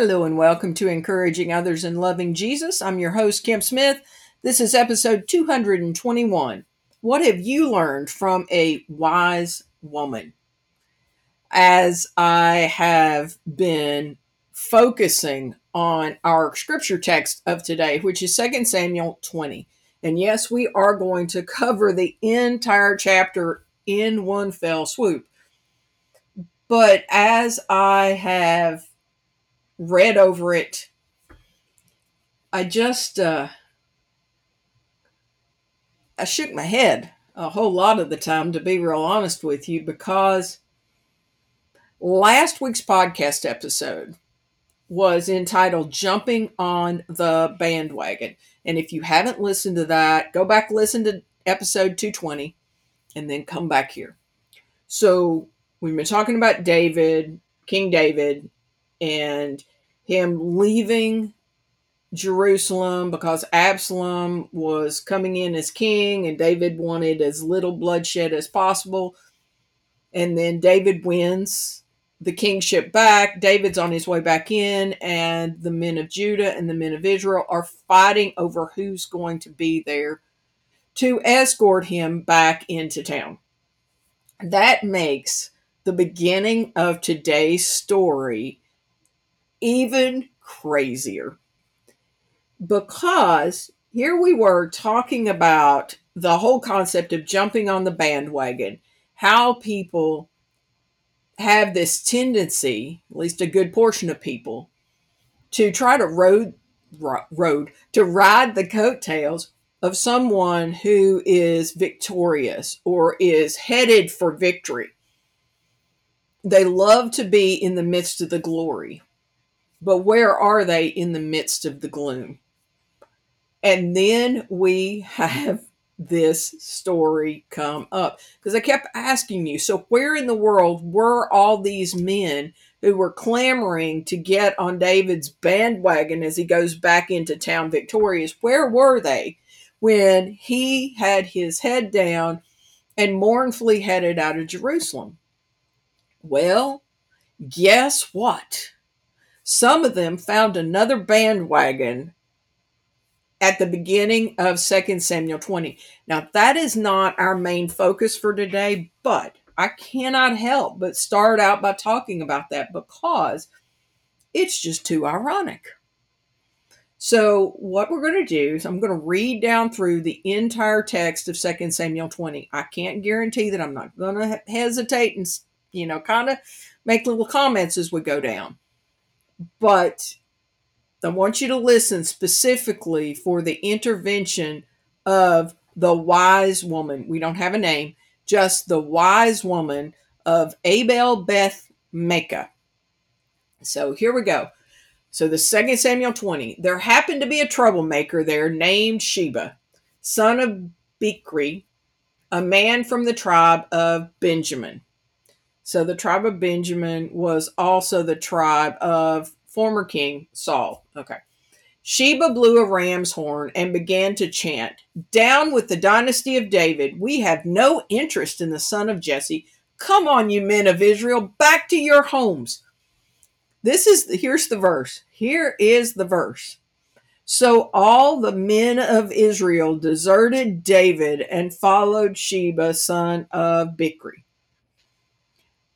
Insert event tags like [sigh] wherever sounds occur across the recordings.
Hello and welcome to Encouraging Others and Loving Jesus. I'm your host, Kim Smith. This is episode 221. What have you learned from a wise woman? As I have been focusing on our scripture text of today, which is 2 Samuel 20. And yes, we are going to cover the entire chapter in one fell swoop. But as I have read over it. I just uh, I shook my head a whole lot of the time, to be real honest with you, because last week's podcast episode was entitled Jumping on the Bandwagon. And if you haven't listened to that, go back, listen to episode 220, and then come back here. So we've been talking about David, King David, and him leaving Jerusalem because Absalom was coming in as king and David wanted as little bloodshed as possible. And then David wins the kingship back. David's on his way back in, and the men of Judah and the men of Israel are fighting over who's going to be there to escort him back into town. That makes the beginning of today's story even crazier. Because here we were talking about the whole concept of jumping on the bandwagon, how people have this tendency, at least a good portion of people, to try to road road to ride the coattails of someone who is victorious or is headed for victory. They love to be in the midst of the glory but where are they in the midst of the gloom? And then we have this story come up because I kept asking you, so where in the world were all these men who were clamoring to get on David's bandwagon as he goes back into town victorious? Where were they when he had his head down and mournfully headed out of Jerusalem? Well, guess what? Some of them found another bandwagon at the beginning of 2 Samuel 20. Now, that is not our main focus for today, but I cannot help but start out by talking about that because it's just too ironic. So, what we're going to do is I'm going to read down through the entire text of 2 Samuel 20. I can't guarantee that I'm not going to hesitate and, you know, kind of make little comments as we go down but I want you to listen specifically for the intervention of the wise woman. We don't have a name, just the wise woman of Abel Beth Maacah. So here we go. So the second Samuel 20, there happened to be a troublemaker there named Sheba, son of Bichri, a man from the tribe of Benjamin. So the tribe of Benjamin was also the tribe of former king Saul. Okay. Sheba blew a ram's horn and began to chant, Down with the dynasty of David. We have no interest in the son of Jesse. Come on, you men of Israel, back to your homes. This is the, here's the verse. Here is the verse. So all the men of Israel deserted David and followed Sheba, son of Bichri.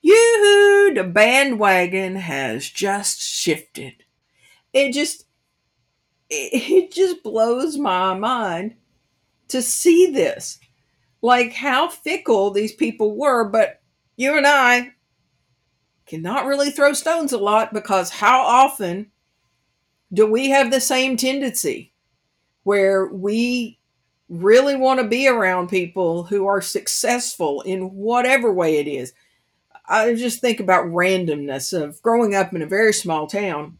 Yoo-hoo, the bandwagon has just shifted. It just it just blows my mind to see this. Like how fickle these people were, but you and I cannot really throw stones a lot because how often do we have the same tendency where we really want to be around people who are successful in whatever way it is? I just think about randomness of growing up in a very small town.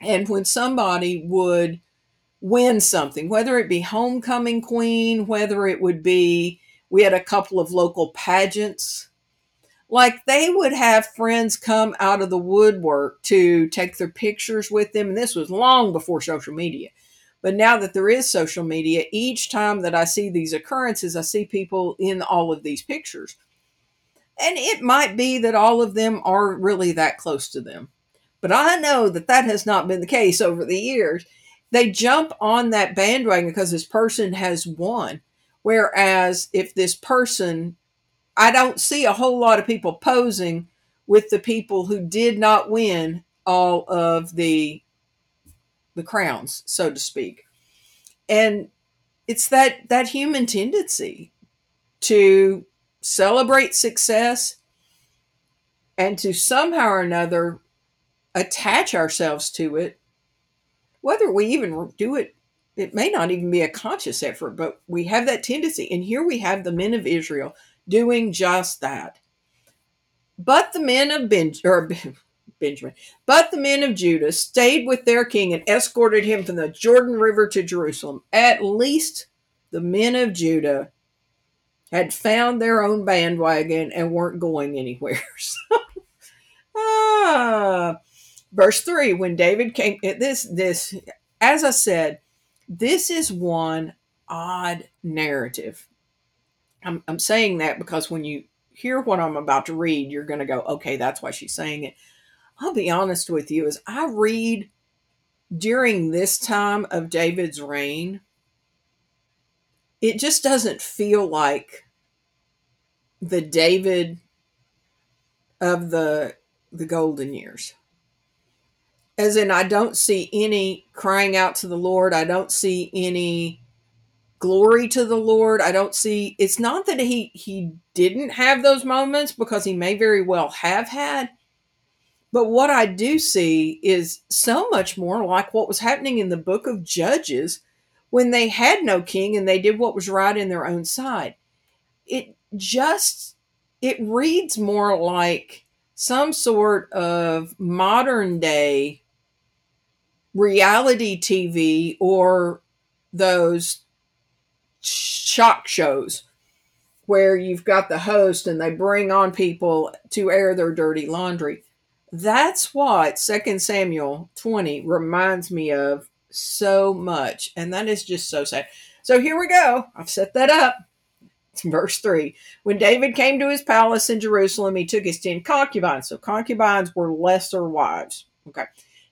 And when somebody would win something, whether it be homecoming queen, whether it would be, we had a couple of local pageants, like they would have friends come out of the woodwork to take their pictures with them. And this was long before social media. But now that there is social media, each time that I see these occurrences, I see people in all of these pictures. And it might be that all of them are really that close to them. But I know that that has not been the case over the years. They jump on that bandwagon because this person has won. Whereas if this person, I don't see a whole lot of people posing with the people who did not win all of the the crowns, so to speak. And it's that that human tendency to celebrate success and to somehow or another attach ourselves to it whether we even do it it may not even be a conscious effort but we have that tendency. And here we have the men of israel doing just that. But the men of ben, or [laughs] benjamin but the men of judah stayed with their king and escorted him from the jordan river to jerusalem. At least the men of judah had found their own bandwagon and weren't going anywhere. [laughs] Ah. Verse 3 when david came this this as i said this is one odd narrative. I'm, I'm saying that because when you hear what i'm about to read you're going to go okay that's why she's saying it. I'll be honest with you as i read during this time of david's reign it just doesn't feel like the david of the the golden years as in, I don't see any crying out to the Lord. I don't see any glory to the Lord. I don't see. It's not that he he didn't have those moments because he may very well have had. But what I do see is so much more like what was happening in the book of Judges when they had no king and they did what was right in their own sight. It just it reads more like some sort of modern day reality TV or those shock shows where you've got the host and they bring on people to air their dirty laundry. That's what Second Samuel 20 reminds me of so much. And that is just so sad. So here we go. I've set that up. Verse 3 When David came to his palace in Jerusalem, he took his 10 concubines. So concubines were lesser wives. Okay.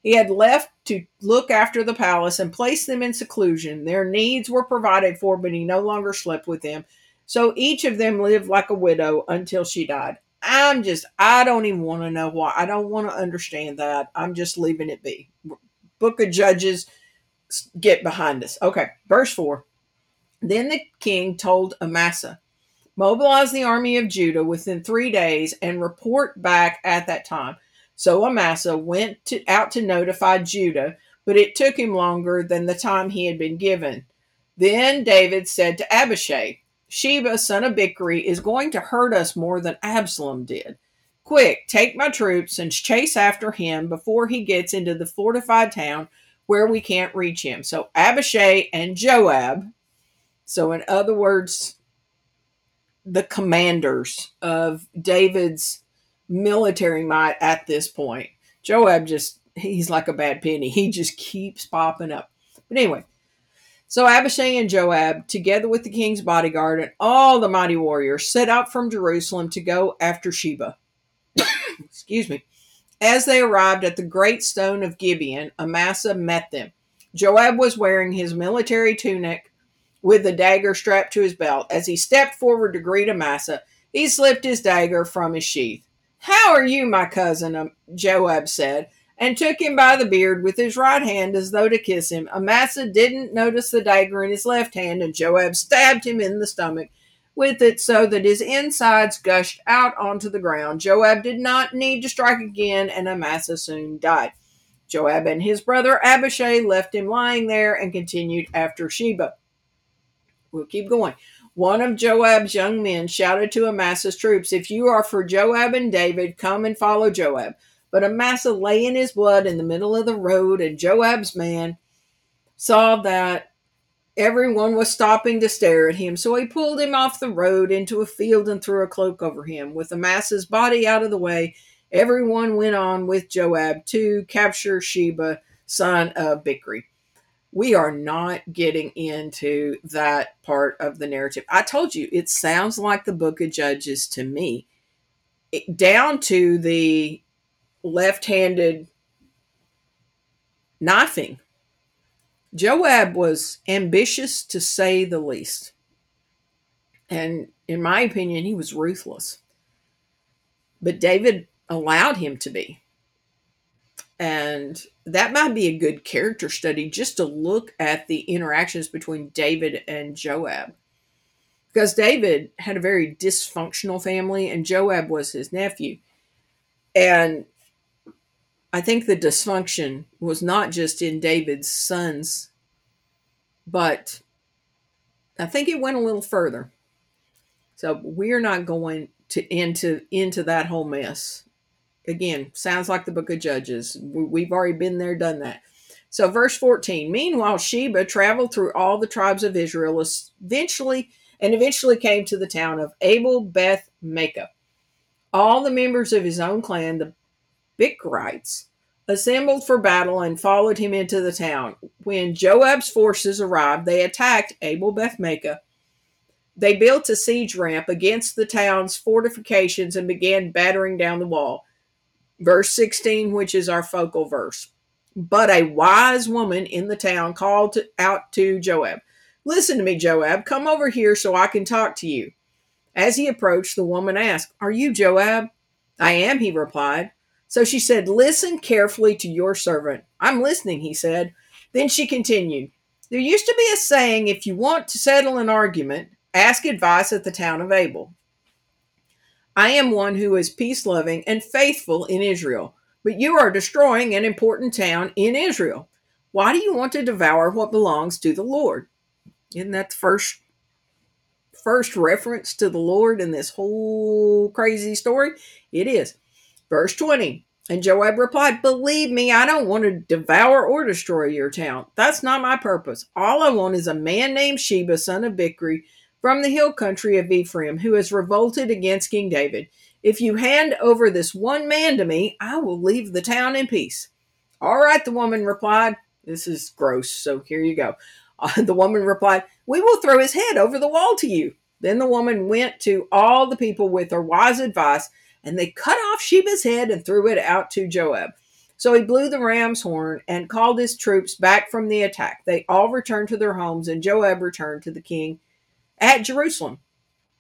He had left to look after the palace and place them in seclusion. Their needs were provided for, but he no longer slept with them. So each of them lived like a widow until she died. I'm just, I don't even want to know why. I don't want to understand that. I'm just leaving it be. Book of Judges, get behind us. Okay, verse 4. Then the king told Amasa, Mobilize the army of Judah within three days and report back at that time. So Amasa went to, out to notify Judah, but it took him longer than the time he had been given. Then David said to Abishai, Sheba, son of Bichri, is going to hurt us more than Absalom did. Quick, take my troops and chase after him before he gets into the fortified town where we can't reach him. So Abishai and Joab, so in other words, the commanders of David's military might at this point. Joab just, he's like a bad penny. He just keeps popping up. But anyway, so Abishai and Joab, together with the king's bodyguard and all the mighty warriors, set out from Jerusalem to go after Sheba. [coughs] Excuse me. As they arrived at the great stone of Gibeon, Amasa met them. Joab was wearing his military tunic with a dagger strapped to his belt. As he stepped forward to greet Amasa, he slipped his dagger from his sheath. How are you, my cousin? Um, Joab said, and took him by the beard with his right hand as though to kiss him. Amasa didn't notice the dagger in his left hand, and Joab stabbed him in the stomach with it so that his insides gushed out onto the ground. Joab did not need to strike again, and Amasa soon died. Joab and his brother Abishai left him lying there and continued after Sheba. We'll keep going. One of Joab's young men shouted to Amasa's troops, If you are for Joab and David, come and follow Joab. But Amasa lay in his blood in the middle of the road, and Joab's man saw that everyone was stopping to stare at him. So he pulled him off the road into a field and threw a cloak over him. With the Amasa's body out of the way, everyone went on with Joab to capture Sheba, son of Bichri we are not getting into that part of the narrative. I told you, it sounds like the book of Judges to me, it, down to the left handed knifing. Joab was ambitious to say the least. And in my opinion, he was ruthless. But David allowed him to be. And that might be a good character study just to look at the interactions between David and Joab. Because David had a very dysfunctional family and Joab was his nephew. And I think the dysfunction was not just in David's sons, but I think it went a little further. So we're not going to into into that whole mess. Again, sounds like the book of Judges. We've already been there, done that. So verse 14. Meanwhile, Sheba traveled through all the tribes of Israel, eventually and eventually came to the town of Abel Beth Maacah. All the members of his own clan, the Bichrites, assembled for battle and followed him into the town. When Joab's forces arrived, they attacked Abel Beth Maacah they built a siege ramp against the town's fortifications and began battering down the wall. Verse 16, which is our focal verse. But a wise woman in the town called out to Joab, Listen to me, Joab. Come over here so I can talk to you. As he approached, the woman asked, Are you Joab? I am, he replied. So she said, Listen carefully to your servant. I'm listening, he said. Then she continued, There used to be a saying if you want to settle an argument, Ask advice at the town of Abel. I am one who is peace loving and faithful in Israel, but you are destroying an important town in Israel. Why do you want to devour what belongs to the Lord? Isn't that the first first reference to the Lord in this whole crazy story? It is. Verse 20. And Joab replied, Believe me, I don't want to devour or destroy your town. That's not my purpose. All I want is a man named Sheba, son of Bichri, from the hill country of Ephraim, who has revolted against King David. If you hand over this one man to me, I will leave the town in peace. All right, the woman replied. This is gross, so here you go. [laughs] Uh, the woman replied, We will throw his head over the wall to you. Then the woman went to all the people with her wise advice, and they cut off Sheba's head and threw it out to Joab. So he blew the ram's horn and called his troops back from the attack. They all returned to their homes, and Joab returned to the king at Jerusalem.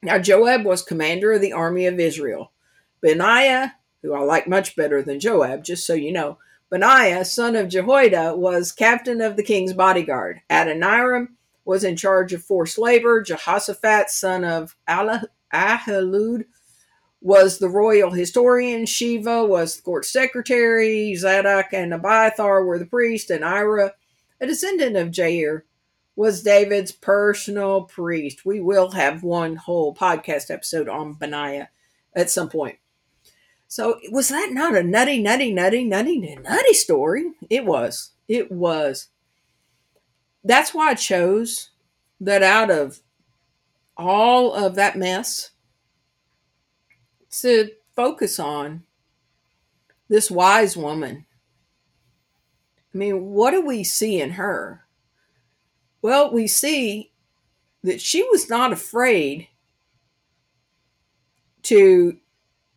Now, Joab was commander of the army of Israel. Benaiah, who I like much better than Joab, just so you know, Benaiah, son of Jehoiada, was captain of the king's bodyguard. Adoniram was in charge of forced labor. Jehoshaphat, son of Ahilud, was the royal historian. Sheva was the court secretary. Zadok and Abiathar were the priest. And Ira, a descendant of Jair, was David's personal priest. We will have one whole podcast episode on Benaiah at some point. So, was that not a nutty, nutty, nutty, nutty, nutty story? It was. It was. That's why I chose that out of all of that mess to focus on this wise woman. I mean, what do we see in her? Well, we see that she was not afraid to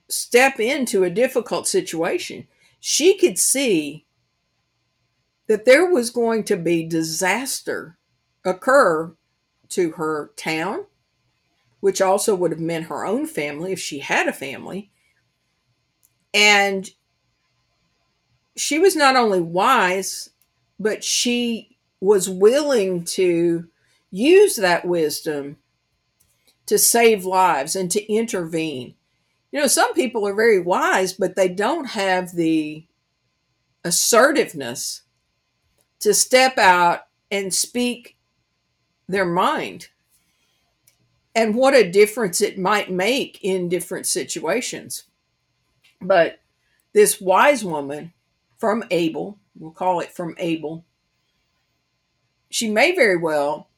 step into a difficult situation. She could see that there was going to be disaster occur to her town, which also would have meant her own family if she had a family. And she was not only wise, but she was willing to use that wisdom to save lives and to intervene. You know, some people are very wise, but they don't have the assertiveness to step out and speak their mind and what a difference it might make in different situations. But this wise woman from Abel, we'll call it from Abel, she may very well,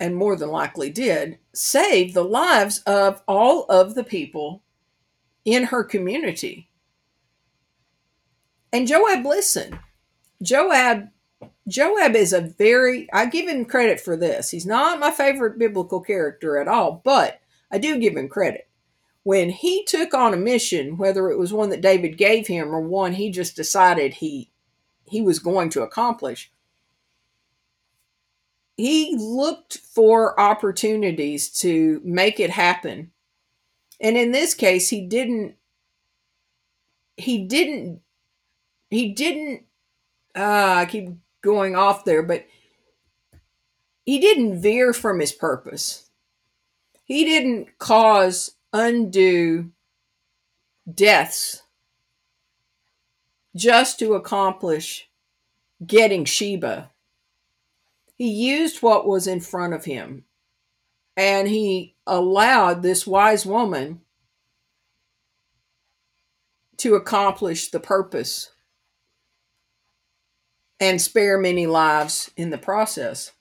and more than likely did, save the lives of all of the people in her community. And Joab listened. Joab Joab is a very I give him credit for this. He's not my favorite biblical character at all, but I do give him credit. When he took on a mission, whether it was one that David gave him or one he just decided he he was going to accomplish. He looked for opportunities to make it happen. And in this case, he didn't he didn't he didn't uh, I keep going off there, but he didn't veer from his purpose. He didn't cause undue deaths just to accomplish getting Sheba. He used what was in front of him and he allowed this wise woman to accomplish the purpose and spare many lives in the process.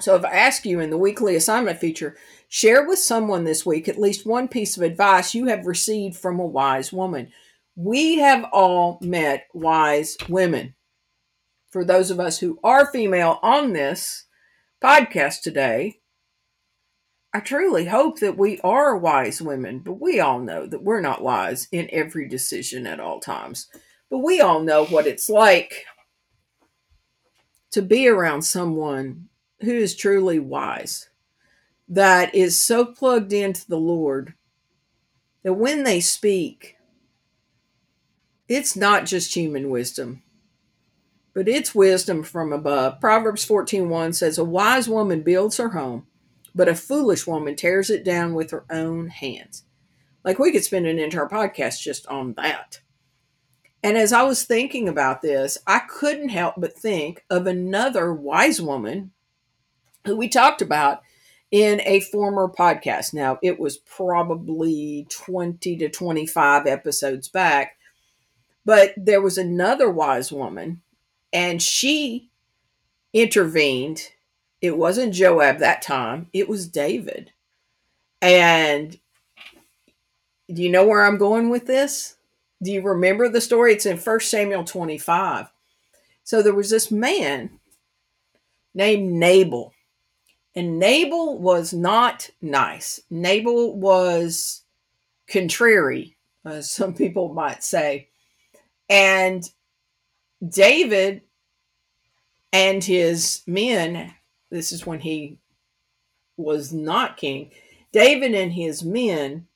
So, if I ask you in the weekly assignment feature, share with someone this week at least one piece of advice you have received from a wise woman. We have all met wise women. For those of us who are female on this podcast today, I truly hope that we are wise women, but we all know that we're not wise in every decision at all times. But we all know what it's like to be around someone who is truly wise, that is so plugged into the Lord that when they speak, it's not just human wisdom, but it's wisdom from above. Proverbs 14:1 says, A wise woman builds her home, but a foolish woman tears it down with her own hands. Like we could spend an entire podcast just on that. And as I was thinking about this, I couldn't help but think of another wise woman who we talked about in a former podcast. Now, it was probably 20 to 25 episodes back, but there was another wise woman, and she intervened. It wasn't Joab that time, it was David. And do you know where I'm going with this? Do you remember the story? It's in 1 Samuel 25. So there was this man named Nabal. And Nabal was not nice. Nabal was contrary, as [laughs] some people might say. And David and his men, this is when he was not king, David and his men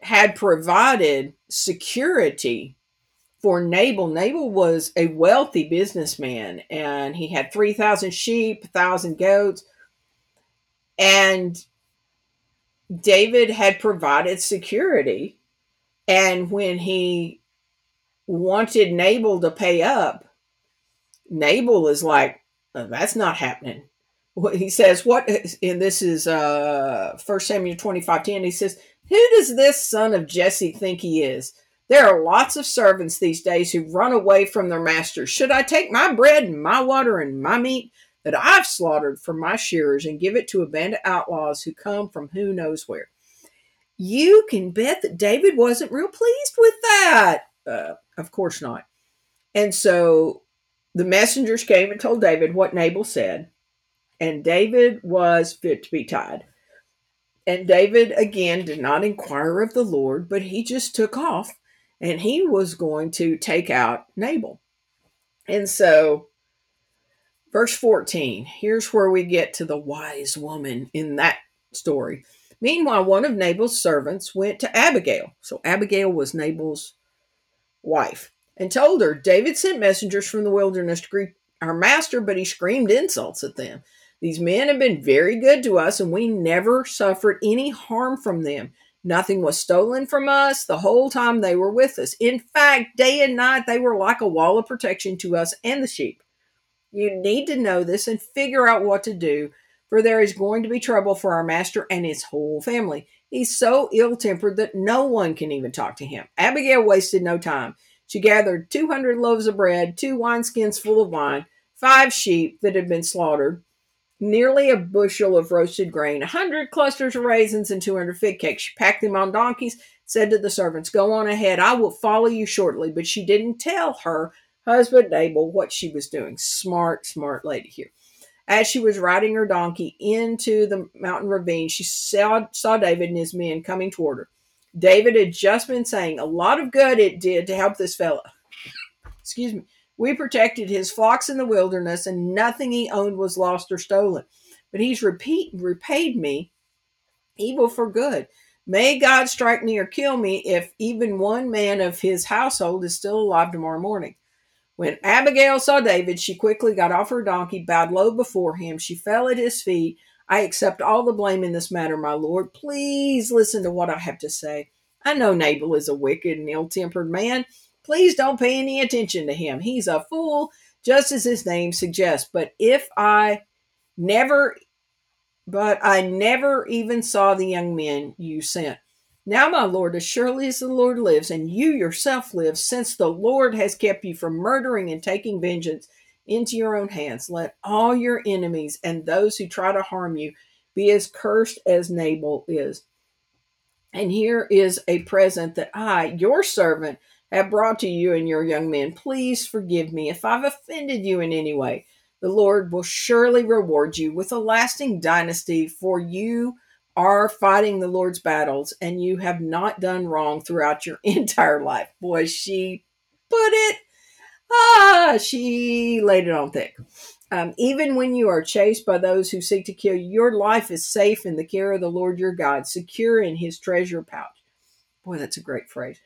had provided security for Nabal. Nabal was a wealthy businessman and he had 3,000 sheep, 1,000 goats. And David had provided security. And when he wanted Nabal to pay up, Nabal is like, oh, that's not happening. He says, what, and this is uh, 1 Samuel 25 10, he says, who does this son of Jesse think he is? There are lots of servants these days who run away from their masters. Should I take my bread and my water and my meat that I've slaughtered for my shearers and give it to a band of outlaws who come from who knows where? You can bet that David wasn't real pleased with that. Uh, of course not. And so the messengers came and told David what Nabal said, and David was fit to be tied. And David again did not inquire of the Lord, but he just took off and he was going to take out Nabal. And so, verse 14, here's where we get to the wise woman in that story. Meanwhile, one of Nabal's servants went to Abigail. So, Abigail was Nabal's wife and told her, David sent messengers from the wilderness to greet our master, but he screamed insults at them. These men have been very good to us, and we never suffered any harm from them. Nothing was stolen from us the whole time they were with us. In fact, day and night, they were like a wall of protection to us and the sheep. You need to know this and figure out what to do, for there is going to be trouble for our master and his whole family. He's so ill tempered that no one can even talk to him. Abigail wasted no time. She gathered 200 loaves of bread, two wineskins full of wine, five sheep that had been slaughtered nearly a bushel of roasted grain, a hundred clusters of raisins, and two hundred fig cakes. She packed them on donkeys, said to the servants, Go on ahead, I will follow you shortly. But she didn't tell her husband Abel what she was doing. Smart, smart lady here. As she was riding her donkey into the mountain ravine, she saw, saw David and his men coming toward her. David had just been saying a lot of good it did to help this fellow. excuse me, we protected his flocks in the wilderness, and nothing he owned was lost or stolen. But he's repeat, repaid me evil for good. May God strike me or kill me if even one man of his household is still alive tomorrow morning. When Abigail saw David, she quickly got off her donkey, bowed low before him. She fell at his feet. I accept all the blame in this matter, my lord. Please listen to what I have to say. I know Nabal is a wicked and ill tempered man. Please don't pay any attention to him. He's a fool, just as his name suggests. But if I never, but I never even saw the young men you sent. Now, my Lord, as surely as the Lord lives, and you yourself live, since the Lord has kept you from murdering and taking vengeance into your own hands, let all your enemies and those who try to harm you be as cursed as Nabal is. And here is a present that I, your servant, have brought to you and your young men. Please forgive me if I've offended you in any way. The Lord will surely reward you with a lasting dynasty, for you are fighting the Lord's battles and you have not done wrong throughout your [laughs] entire life. Boy, she put it, ah, she laid it on thick. Um, even when you are chased by those who seek to kill you, your life is safe in the care of the Lord your God, secure in his treasure pouch. Boy, that's a great phrase.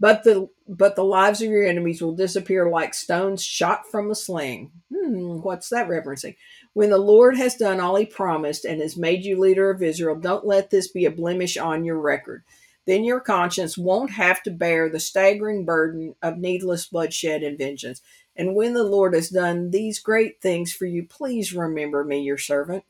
But the but the lives of your enemies will disappear like stones shot from a sling. Hmm, what's that referencing? When the Lord has done all he promised and has made you leader of Israel, don't let this be a blemish on your record. Then your conscience won't have to bear the staggering burden of needless bloodshed and vengeance. And when the Lord has done these great things for you, please remember me, your servant.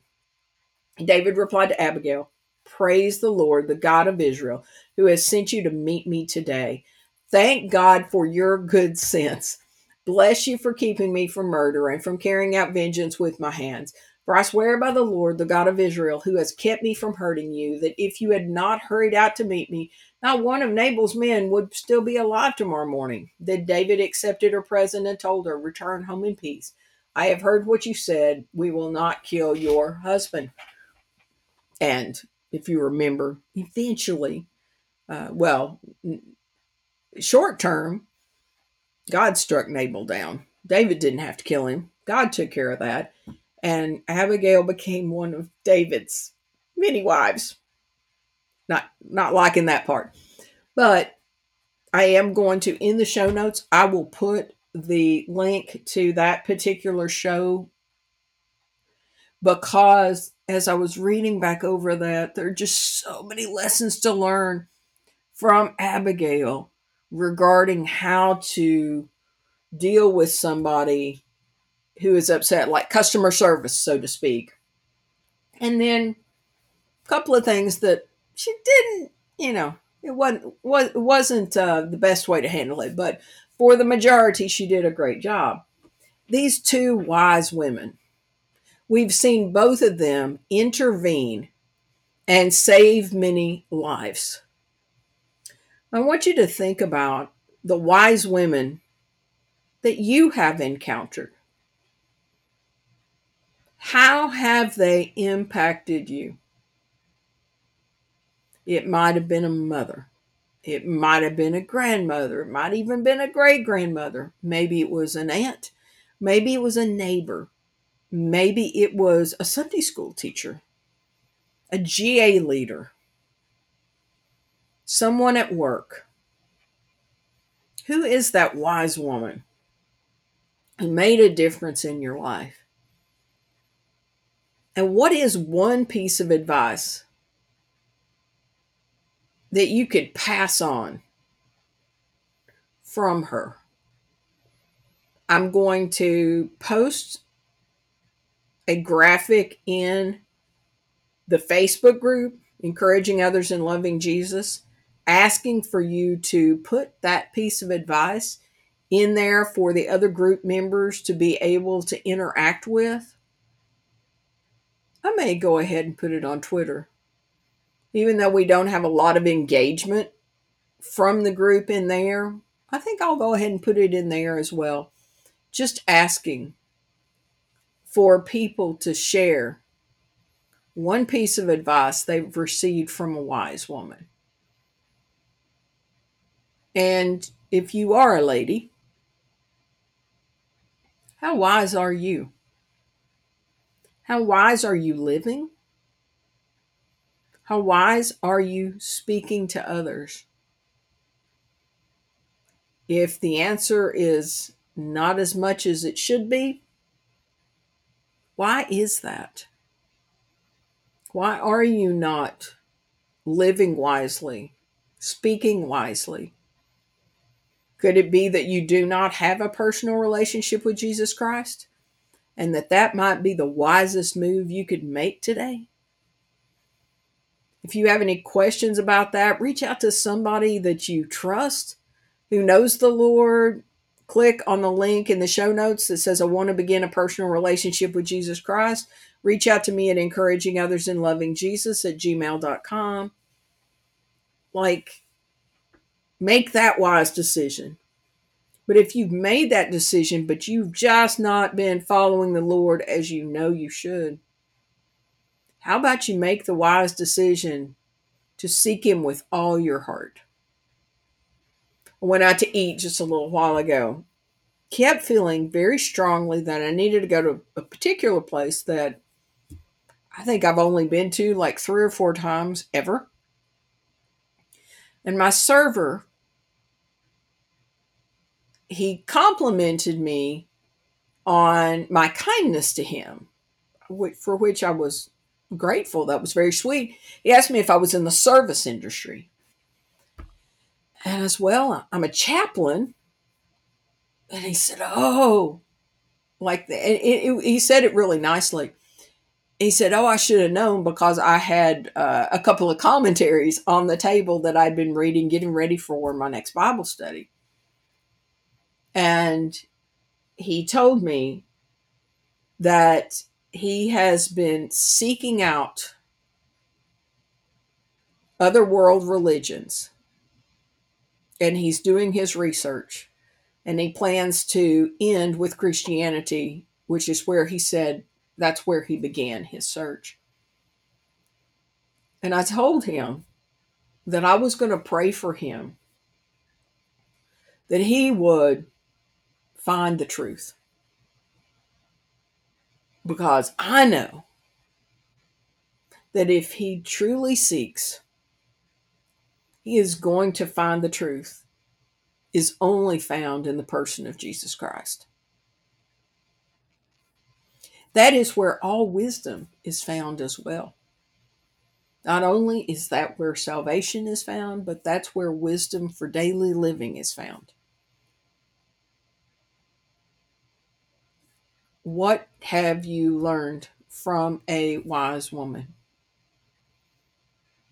David replied to Abigail, Praise the Lord, the God of Israel, who has sent you to meet me today. Thank God for your good sense. Bless you for keeping me from murder and from carrying out vengeance with my hands. For I swear by the Lord, the God of Israel, who has kept me from hurting you, that if you had not hurried out to meet me, not one of Nabal's men would still be alive tomorrow morning. Then David accepted her present and told her, Return home in peace. I have heard what you said. We will not kill your husband. And if you remember, eventually, uh, well, short term, God struck Nabal down. David didn't have to kill him. God took care of that. And Abigail became one of David's many wives. Not not liking that part. But I am going to in the show notes, I will put the link to that particular show because as I was reading back over that, there are just so many lessons to learn from Abigail regarding how to deal with somebody who is upset, like customer service, so to speak. And then a couple of things that she didn't, you know, it wasn't was wasn't uh, the best way to handle it, but for the majority, she did a great job. These two wise women, we've seen both of them intervene and save many lives. I want you to think about the wise women that you have encountered. How have they impacted you? It might have been a mother. It might have been a grandmother. It might even been a great grandmother. Maybe it was an aunt. Maybe it was a neighbor. Maybe it was a Sunday school teacher, a GA leader, someone at work. Who is that wise woman who made a difference in your life? And what is one piece of advice that you could pass on from her? I'm going to post a graphic in the Facebook group, Encouraging Others in Loving Jesus asking for you to put that piece of advice in there for the other group members to be able to interact with. I may go ahead and put it on Twitter. Even though we don't have a lot of engagement from the group in there, I think I'll go ahead and put it in there as well. Just asking for people to share one piece of advice they've received from a wise woman. And if you are a lady, How wise are you? How wise are you living? How wise are you speaking to others? If the answer is not as much as it should be, why is that? Why are you not living wisely, speaking wisely? Could it be that you do not have a personal relationship with Jesus Christ? And that that might be the wisest move you could make today? If you have any questions about that, reach out to somebody that you trust who knows the Lord. Click on the link in the show notes that says, I want to begin a personal relationship with Jesus Christ. Reach out to me at encouraging others in loving Jesus at gmail.com. Like, make that wise decision. But if you've made that decision, but you've just not been following the Lord as you know you should, how about you make the wise decision to seek Him with all your heart? I went out to eat just a little while ago. Kept feeling very strongly that I needed to go to a particular place that I think I've only been to like three or four times ever. And my server, he complimented me on my kindness to him, for which I was grateful. That was very sweet. He asked me if I was in the service industry. And as well, I'm a chaplain. And he said, Oh, like the, it, it, he said it really nicely. He said, Oh, I should have known because I had uh, a couple of commentaries on the table that I'd been reading, getting ready for my next Bible study. And he told me that he has been seeking out other world religions and he's doing his research and he plans to end with Christianity, which is where he said that's where he began his search. And I told him that I was going to pray for him that he would find the truth because I know that if he truly seeks, he is going to find the truth is only found in the person of Jesus Christ. That is where all wisdom is found as well. Not only is that where salvation is found, but that's where wisdom for daily living is found. What have you learned from a wise woman?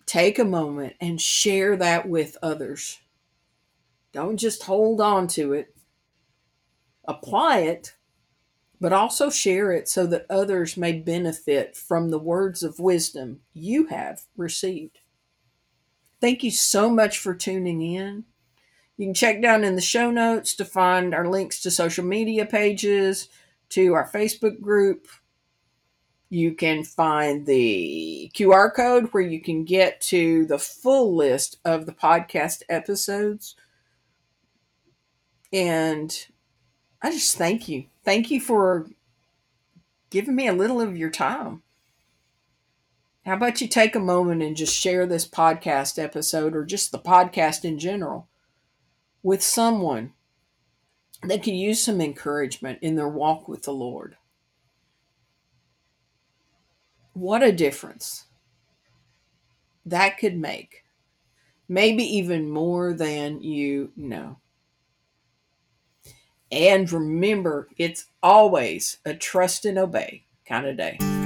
Take a moment and share that with others. Don't just hold on to it. Apply it, but also share it so that others may benefit from the words of wisdom you have received. Thank you so much for tuning in. You can check down in the show notes to find our links to social media pages, to our Facebook group. You can find the QR code where you can get to the full list of the podcast episodes. And I just thank you. Thank you for giving me a little of your time. How about you take a moment and just share this podcast episode or just the podcast in general with someone they could use some encouragement in their walk with the Lord. What a difference that could make. Maybe even more than you know. And remember, it's always a trust and obey kind of day.